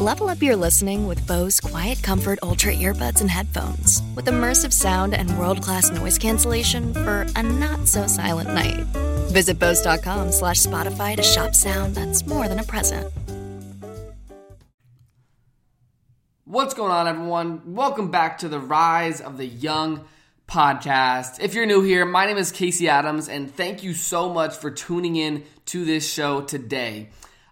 Level up your listening with Bose Quiet Comfort Ultra earbuds and headphones with immersive sound and world-class noise cancellation for a not so silent night. Visit Bose.com slash Spotify to shop sound that's more than a present. What's going on, everyone? Welcome back to the Rise of the Young podcast. If you're new here, my name is Casey Adams, and thank you so much for tuning in to this show today.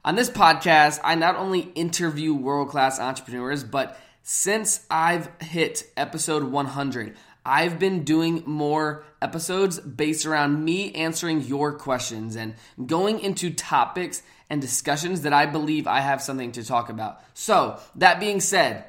On this podcast, I not only interview world class entrepreneurs, but since I've hit episode 100, I've been doing more episodes based around me answering your questions and going into topics and discussions that I believe I have something to talk about. So, that being said,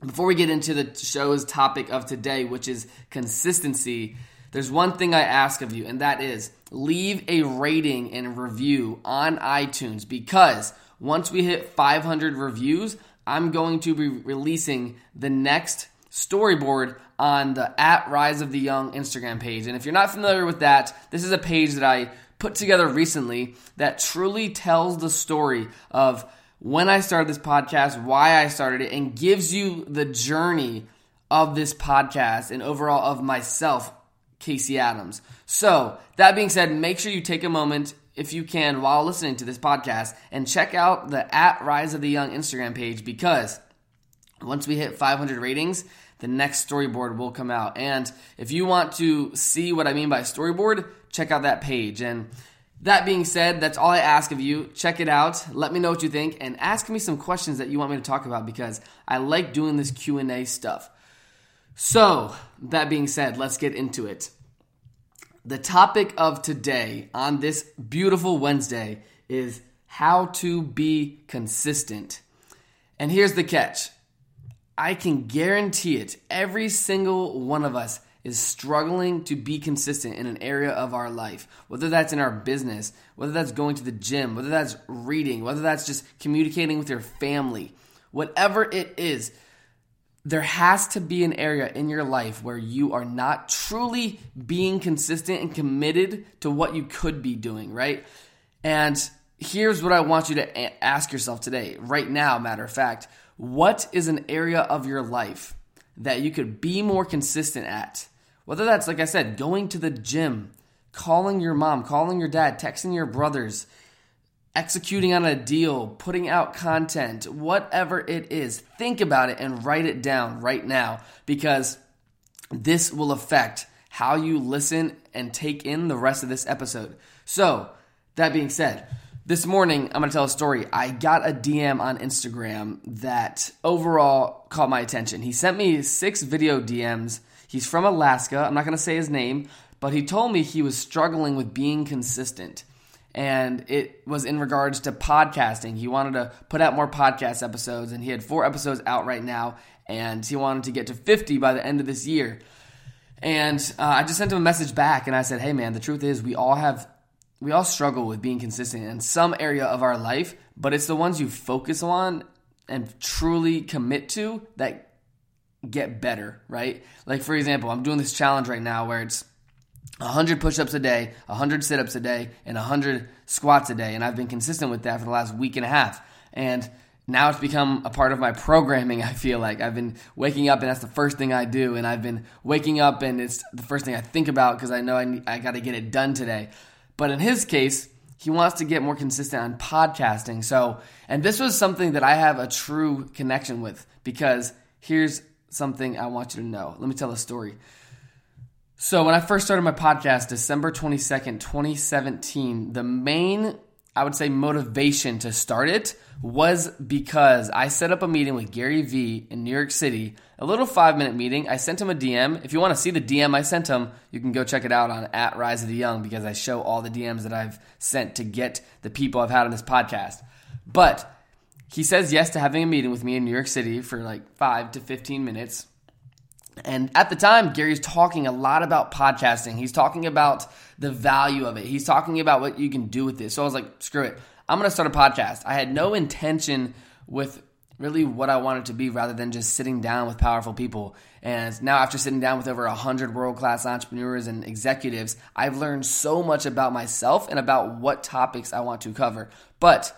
before we get into the show's topic of today, which is consistency, there's one thing I ask of you, and that is leave a rating and review on iTunes because once we hit 500 reviews, I'm going to be releasing the next storyboard on the at Rise of the Young Instagram page. And if you're not familiar with that, this is a page that I put together recently that truly tells the story of when I started this podcast, why I started it, and gives you the journey of this podcast and overall of myself Casey Adams. So, that being said, make sure you take a moment, if you can, while listening to this podcast and check out the at Rise of the Young Instagram page because once we hit 500 ratings, the next storyboard will come out. And if you want to see what I mean by storyboard, check out that page. And that being said, that's all I ask of you. Check it out. Let me know what you think and ask me some questions that you want me to talk about because I like doing this Q&A stuff. So, that being said, let's get into it. The topic of today on this beautiful Wednesday is how to be consistent. And here's the catch. I can guarantee it, every single one of us is struggling to be consistent in an area of our life, whether that's in our business, whether that's going to the gym, whether that's reading, whether that's just communicating with your family, whatever it is there has to be an area in your life where you are not truly being consistent and committed to what you could be doing, right? And here's what I want you to ask yourself today, right now, matter of fact. What is an area of your life that you could be more consistent at? Whether that's, like I said, going to the gym, calling your mom, calling your dad, texting your brothers, executing on a deal, putting out content, whatever it is, think about it and write it down right now because this will affect how you listen and take in the rest of this episode. So, that being said, this morning I'm going to tell a story. I got a DM on Instagram that overall caught my attention. He sent me six video DMs. He's from Alaska. I'm not going to say his name, but he told me he was struggling with being consistent and it was in regards to podcasting. He wanted to put out more podcast episodes, and he had four episodes out right now, and he wanted to get to 50 by the end of this year. And uh, I just sent him a message back, and I said, "Hey, man, the truth is, we all have, we all struggle with being consistent in some area of our life, but it's the ones you focus on and truly commit to that get better, right? Like for example, I'm doing this challenge right now where it's 100 push-ups a day, 100 sit-ups a day, and 100 squats a day, and I've been consistent with that for the last week and a half. And now it's become a part of my programming. I feel like I've been waking up, and that's the first thing I do. And I've been waking up, and it's the first thing I think about because I know I, I got to get it done today. But in his case, he wants to get more consistent on podcasting. So, and this was something that I have a true connection with because here's something I want you to know. Let me tell a story. So, when I first started my podcast, December 22nd, 2017, the main, I would say, motivation to start it was because I set up a meeting with Gary Vee in New York City, a little five minute meeting. I sent him a DM. If you want to see the DM I sent him, you can go check it out on at Rise of the Young because I show all the DMs that I've sent to get the people I've had on this podcast. But he says yes to having a meeting with me in New York City for like five to 15 minutes. And at the time, Gary's talking a lot about podcasting. He's talking about the value of it. He's talking about what you can do with it. So I was like, screw it. I'm going to start a podcast. I had no intention with really what I wanted to be rather than just sitting down with powerful people. And now, after sitting down with over 100 world class entrepreneurs and executives, I've learned so much about myself and about what topics I want to cover. But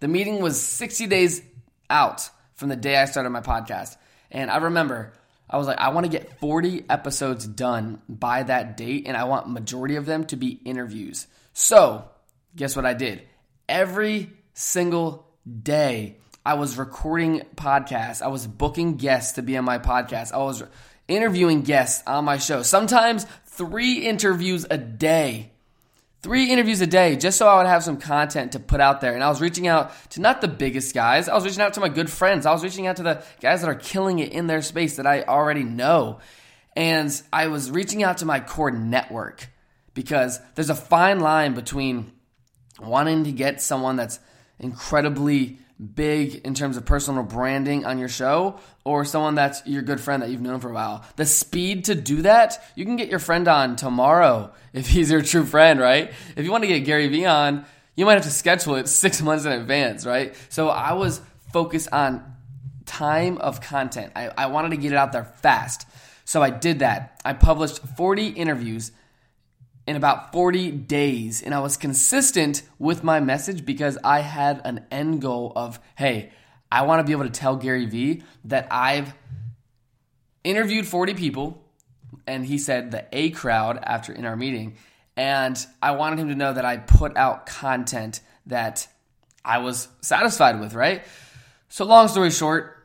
the meeting was 60 days out from the day I started my podcast. And I remember I was like, I want to get 40 episodes done by that date, and I want majority of them to be interviews. So, guess what I did? Every single day, I was recording podcasts. I was booking guests to be on my podcast. I was interviewing guests on my show. Sometimes three interviews a day three interviews a day just so I would have some content to put out there. And I was reaching out to not the biggest guys, I was reaching out to my good friends. I was reaching out to the guys that are killing it in their space that I already know. And I was reaching out to my core network because there's a fine line between wanting to get someone that's incredibly big in terms of personal branding on your show or someone that's your good friend that you've known for a while. The speed to do that, you can get your friend on tomorrow if he's your true friend, right? If you want to get Gary Vee on, you might have to schedule it six months in advance, right? So I was focused on time of content. I, I wanted to get it out there fast. So I did that. I published 40 interviews in about 40 days. And I was consistent with my message because I had an end goal of, hey, I want to be able to tell Gary Vee that I've interviewed 40 people. And he said the A crowd after in our meeting. And I wanted him to know that I put out content that I was satisfied with, right? So, long story short,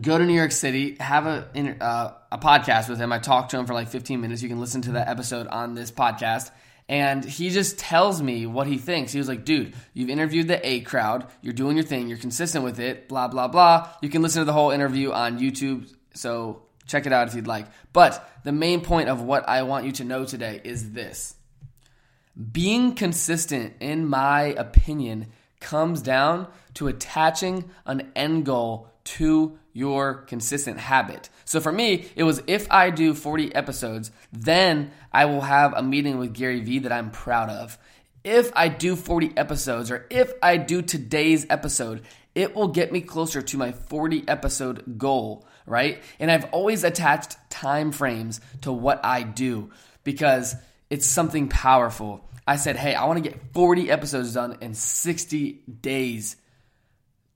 go to New York City, have a uh, a podcast with him. I talked to him for like 15 minutes. You can listen to that episode on this podcast. And he just tells me what he thinks. He was like, dude, you've interviewed the A crowd. You're doing your thing. You're consistent with it. Blah, blah, blah. You can listen to the whole interview on YouTube. So check it out if you'd like. But the main point of what I want you to know today is this being consistent, in my opinion, comes down to attaching an end goal to your consistent habit. So for me, it was if I do 40 episodes, then I will have a meeting with Gary Vee that I'm proud of. If I do 40 episodes or if I do today's episode, it will get me closer to my 40 episode goal, right? And I've always attached time frames to what I do because it's something powerful. I said, hey, I want to get 40 episodes done in 60 days.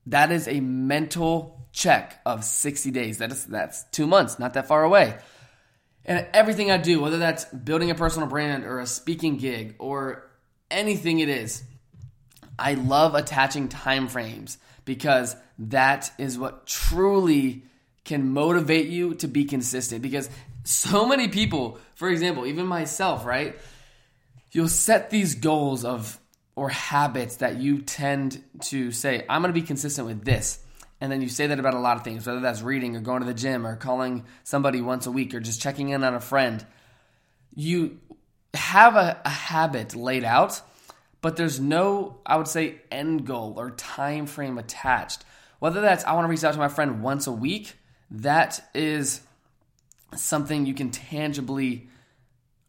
That is a mental check of 60 days. That is that's 2 months, not that far away. And everything I do, whether that's building a personal brand or a speaking gig or anything it is, I love attaching time frames because that is what truly can motivate you to be consistent because so many people, for example, even myself, right? You'll set these goals of or habits that you tend to say, I'm going to be consistent with this. And then you say that about a lot of things, whether that's reading or going to the gym or calling somebody once a week or just checking in on a friend. You have a, a habit laid out, but there's no, I would say, end goal or time frame attached. Whether that's I want to reach out to my friend once a week, that is something you can tangibly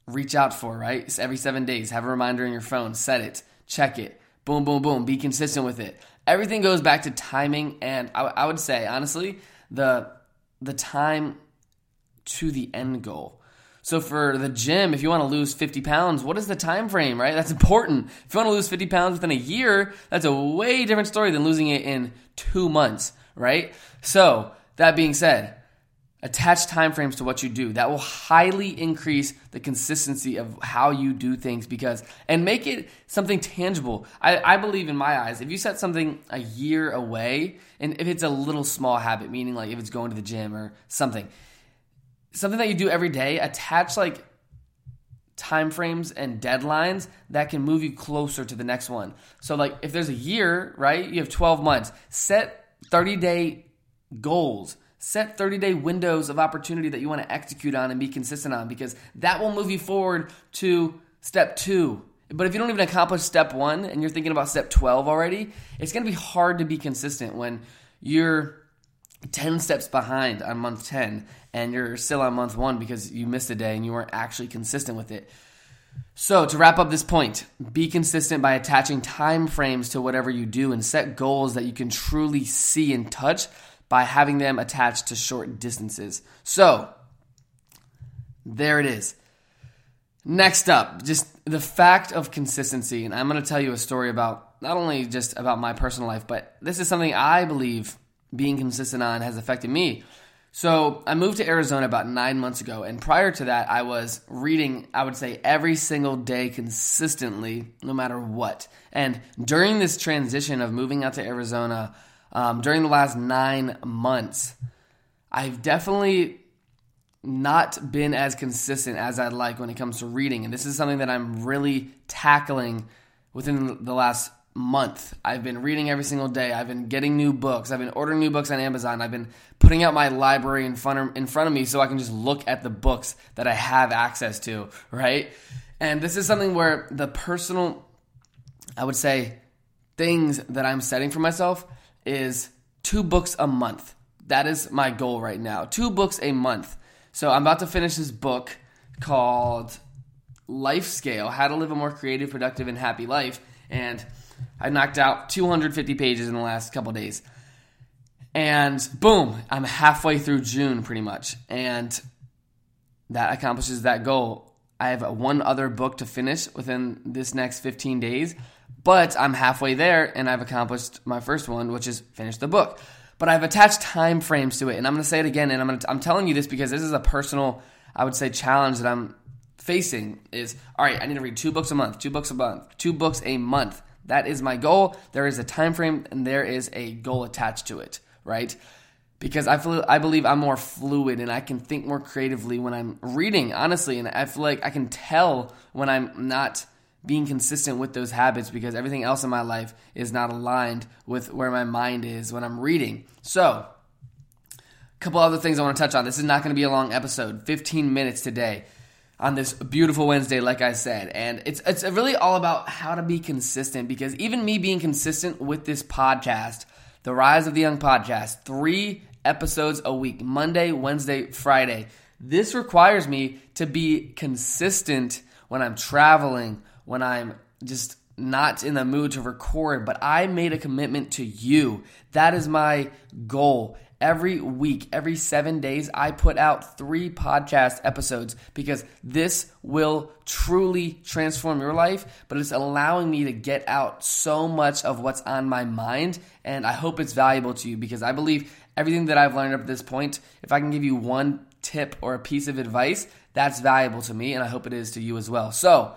reach out for, right? Every seven days. Have a reminder in your phone, set it, check it, boom, boom, boom. Be consistent with it everything goes back to timing, and I, I would say honestly the the time to the end goal. So for the gym, if you want to lose 50 pounds, what is the time frame, right? That's important. If you want to lose 50 pounds within a year, that's a way different story than losing it in two months, right? So that being said, attach timeframes to what you do. That will highly increase the consistency of how you do things because and make it something tangible. I, I, believe in my eyes if you set something a year away and if it's a little small habit meaning like if it's going to the gym or something something that you do every day attach like time frames and deadlines that can move you closer to the next one. So like if there's a year right you have 12 months set 30 day goals Set 30 day windows of opportunity that you want to execute on and be consistent on because that will move you forward to step two But if you don't even accomplish step one and you're thinking about step 12 already, it's going to be hard to be consistent when you're 10 steps behind on month 10 and you're still on month one because you missed a day and you weren't actually consistent with it. So, to wrap up this point, be consistent by attaching time frames to whatever you do and set goals that you can truly see and touch by having them attached to short distances. So, there it is. Next up, just the fact of consistency. And I'm going to tell you a story about not only just about my personal life, but this is something I believe being consistent on has affected me. So I moved to Arizona about nine months ago, and prior to that, I was reading, I would say, every single day consistently, no matter what. And during this transition of moving out to Arizona, um, during the last nine months, I've definitely not been as consistent as I'd like when it comes to reading. And this is something that I'm really tackling within the last month. I've been reading every single day. I've been getting new books. I've been ordering new books on Amazon. I've been putting out my library in front of, in front of me so I can just look at the books that I have access to, right? And this is something where the personal I would say things that I'm setting for myself is two books a month. That is my goal right now. Two books a month. So I'm about to finish this book called Life Scale: How to Live a More Creative, Productive, and Happy Life, and I knocked out 250 pages in the last couple days. And boom, I'm halfway through June pretty much. And that accomplishes that goal. I have one other book to finish within this next 15 days, but I'm halfway there and I've accomplished my first one, which is finish the book. But I've attached time frames to it, and I'm going to say it again, and I'm, to, I'm telling you this because this is a personal, I would say, challenge that I'm facing. Is all right. I need to read two books a month, two books a month, two books a month. That is my goal. There is a time frame and there is a goal attached to it, right? Because I feel I believe I'm more fluid and I can think more creatively when I'm reading, honestly, and I feel like I can tell when I'm not being consistent with those habits because everything else in my life is not aligned with where my mind is when I'm reading. So, a couple other things I want to touch on. This is not going to be a long episode, 15 minutes today on this beautiful Wednesday, like I said. And it's it's really all about how to be consistent because even me being consistent with this podcast, the Rise of the Young podcast, three episodes a week, Monday, Wednesday, Friday. This requires me to be consistent when I'm traveling, when I'm just not in the mood to record, but I made a commitment to you. That is my goal every week, every seven days, I put out three podcast episodes because this will truly transform your life, but it's allowing me to get out so much of what's on my mind. And I hope it's valuable to you because I believe everything that I've learned up to this point, if I can give you one tip or a piece of advice, that's valuable to me. And I hope it is to you as well. So,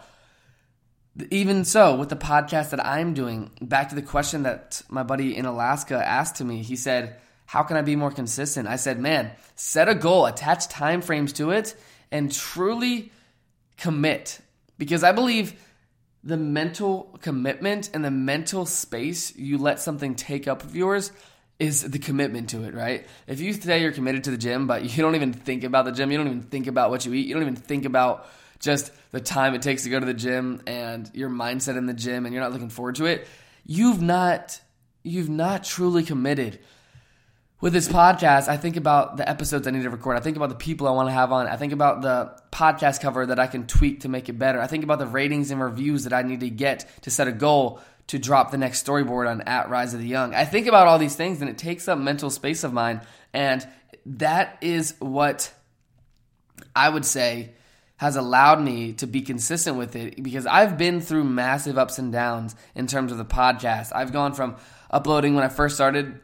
even so, with the podcast that I'm doing, back to the question that my buddy in Alaska asked to me, he said, how can I be more consistent? I said, man, set a goal, attach time frames to it, and truly commit. Because I believe the mental commitment and the mental space you let something take up of yours is the commitment to it, right? If you say you're committed to the gym, but you don't even think about the gym, you don't even think about what you eat, you don't even think about just the time it takes to go to the gym and your mindset in the gym and you're not looking forward to it, you've not you've not truly committed with this podcast, I think about the episodes I need to record. I think about the people I want to have on. I think about the podcast cover that I can tweak to make it better. I think about the ratings and reviews that I need to get to set a goal to drop the next storyboard on at Rise of the Young. I think about all these things and it takes up mental space of mine. And that is what I would say has allowed me to be consistent with it because I've been through massive ups and downs in terms of the podcast. I've gone from uploading when I first started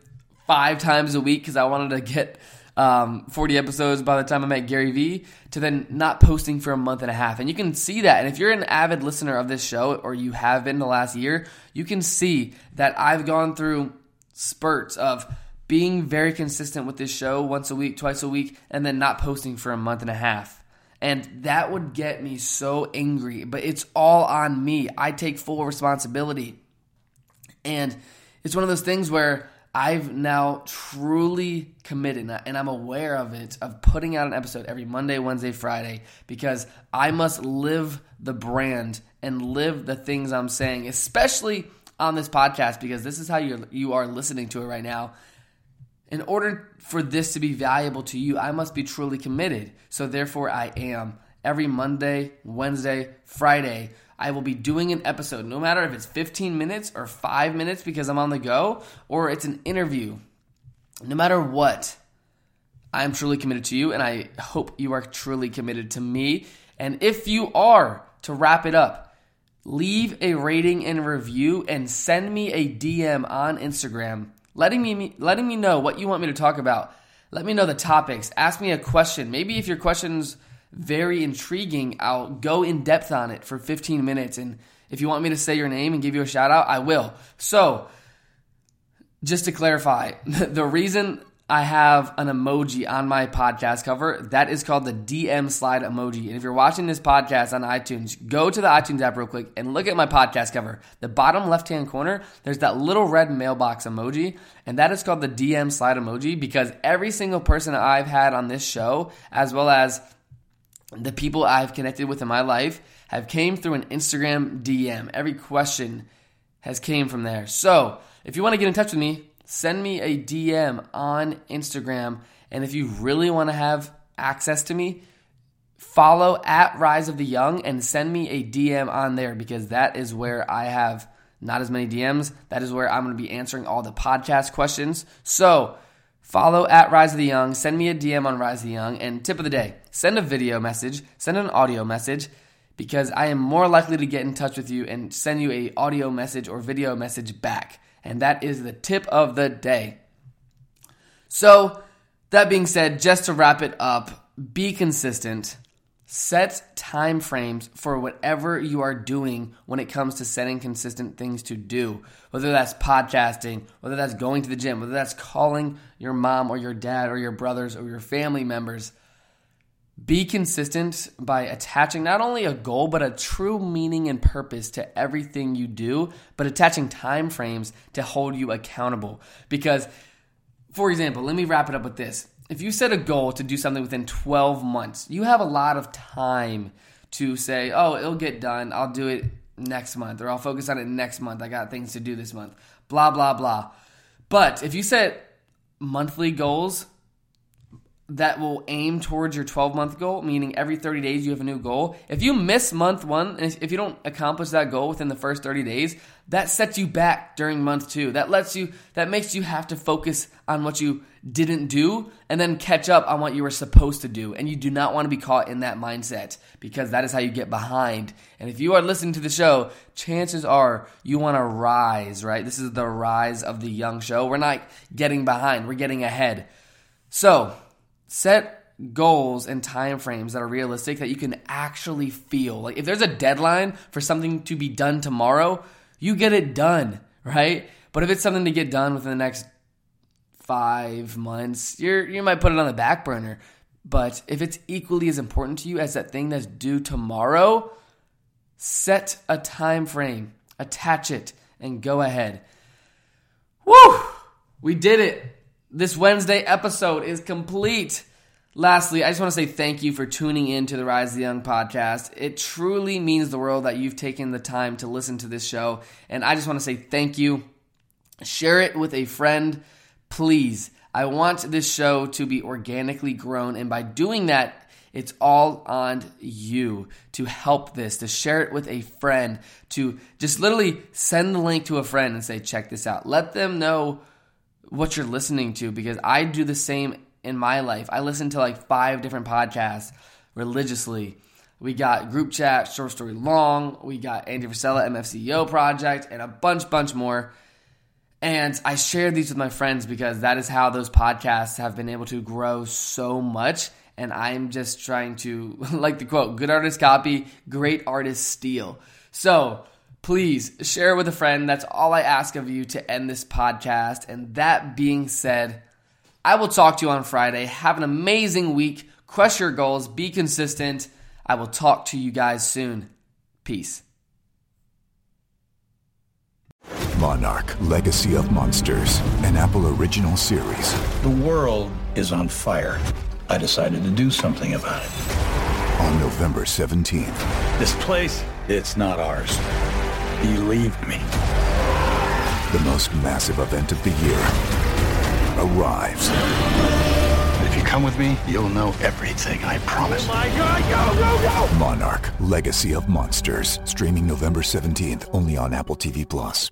five times a week because I wanted to get um, 40 episodes by the time I met Gary Vee to then not posting for a month and a half. And you can see that. And if you're an avid listener of this show or you have been the last year, you can see that I've gone through spurts of being very consistent with this show once a week, twice a week, and then not posting for a month and a half. And that would get me so angry, but it's all on me. I take full responsibility. And it's one of those things where I've now truly committed, and I'm aware of it, of putting out an episode every Monday, Wednesday, Friday, because I must live the brand and live the things I'm saying, especially on this podcast, because this is how you you are listening to it right now. In order for this to be valuable to you, I must be truly committed. So therefore, I am. Every Monday, Wednesday, Friday, I will be doing an episode, no matter if it's 15 minutes or five minutes because I'm on the go, or it's an interview. No matter what, I am truly committed to you, and I hope you are truly committed to me. And if you are, to wrap it up, leave a rating and review and send me a DM on Instagram letting me letting me know what you want me to talk about. Let me know the topics. Ask me a question. Maybe if your question's very intriguing, I'll go in depth on it for 15 minutes and if you want me to say your name and give you a shout out, I will. So, just to clarify, the reason I have an emoji on my podcast cover. That is called the DM slide emoji. And if you're watching this podcast on iTunes, go to the iTunes app real quick and look at my podcast cover. The bottom left hand corner, there's that little red mailbox emoji, and that is called the DM slide emoji because every single person I've had on this show, as well as the people I've connected with in my life, have came through an Instagram DM. Every question has came from there. So if you want to get in touch with me, send me a DM on Instagram. And if you really want to have access to me, follow at Rise of the Young and send me a DM on there because that is where I have not as many DMs. That is where I'm going to be answering all the podcast questions. So follow at Rise of the Young, send me a DM on Rise of the Young, and tip of the day send a video message, send an audio message because I am more likely to get in touch with you and send you a audio message or video message back and that is the tip of the day. So, that being said, just to wrap it up, be consistent. Set time frames for whatever you are doing when it comes to setting consistent things to do. Whether that's podcasting, whether that's going to the gym, whether that's calling your mom or your dad or your brothers or your family members. Be consistent by attaching not only a goal, but a true meaning and purpose to everything you do, but attaching time frames to hold you accountable. Because, for example, let me wrap it up with this. If you set a goal to do something within 12 months, you have a lot of time to say, oh, it'll get done. I'll do it next month, or I'll focus on it next month. I got things to do this month. Blah, blah, blah. But if you set monthly goals, that will aim towards your 12 month goal, meaning every 30 days you have a new goal. If you miss month one, if you don't accomplish that goal within the first 30 days, that sets you back during month two. That lets you, that makes you have to focus on what you didn't do and then catch up on what you were supposed to do. And you do not want to be caught in that mindset because that is how you get behind. And if you are listening to the show, chances are you want to rise, right? This is the rise of the young show. We're not getting behind, we're getting ahead. So, set goals and time frames that are realistic that you can actually feel. Like if there's a deadline for something to be done tomorrow, you get it done, right? But if it's something to get done within the next 5 months, you're you might put it on the back burner. But if it's equally as important to you as that thing that's due tomorrow, set a time frame, attach it and go ahead. Woo! We did it. This Wednesday episode is complete. Lastly, I just want to say thank you for tuning in to the Rise of the Young podcast. It truly means the world that you've taken the time to listen to this show. And I just want to say thank you. Share it with a friend, please. I want this show to be organically grown. And by doing that, it's all on you to help this, to share it with a friend, to just literally send the link to a friend and say, check this out. Let them know what you're listening to because I do the same in my life. I listen to like five different podcasts religiously. We got Group Chat, Short Story Long, we got Andy Frisella, MFCEO Project, and a bunch, bunch more. And I share these with my friends because that is how those podcasts have been able to grow so much. And I'm just trying to, like the quote, good artist copy, great artist steal. So please share with a friend. That's all I ask of you to end this podcast. And that being said, I will talk to you on Friday. Have an amazing week. Crush your goals. Be consistent. I will talk to you guys soon. Peace. Monarch Legacy of Monsters, an Apple original series. The world is on fire. I decided to do something about it. On November 17th. This place It's not ours. Believe me. The most massive event of the year arrives. If you come with me, you'll know everything, I promise. Oh my God, go, go, go! Monarch, Legacy of Monsters. Streaming November 17th, only on Apple TV Plus.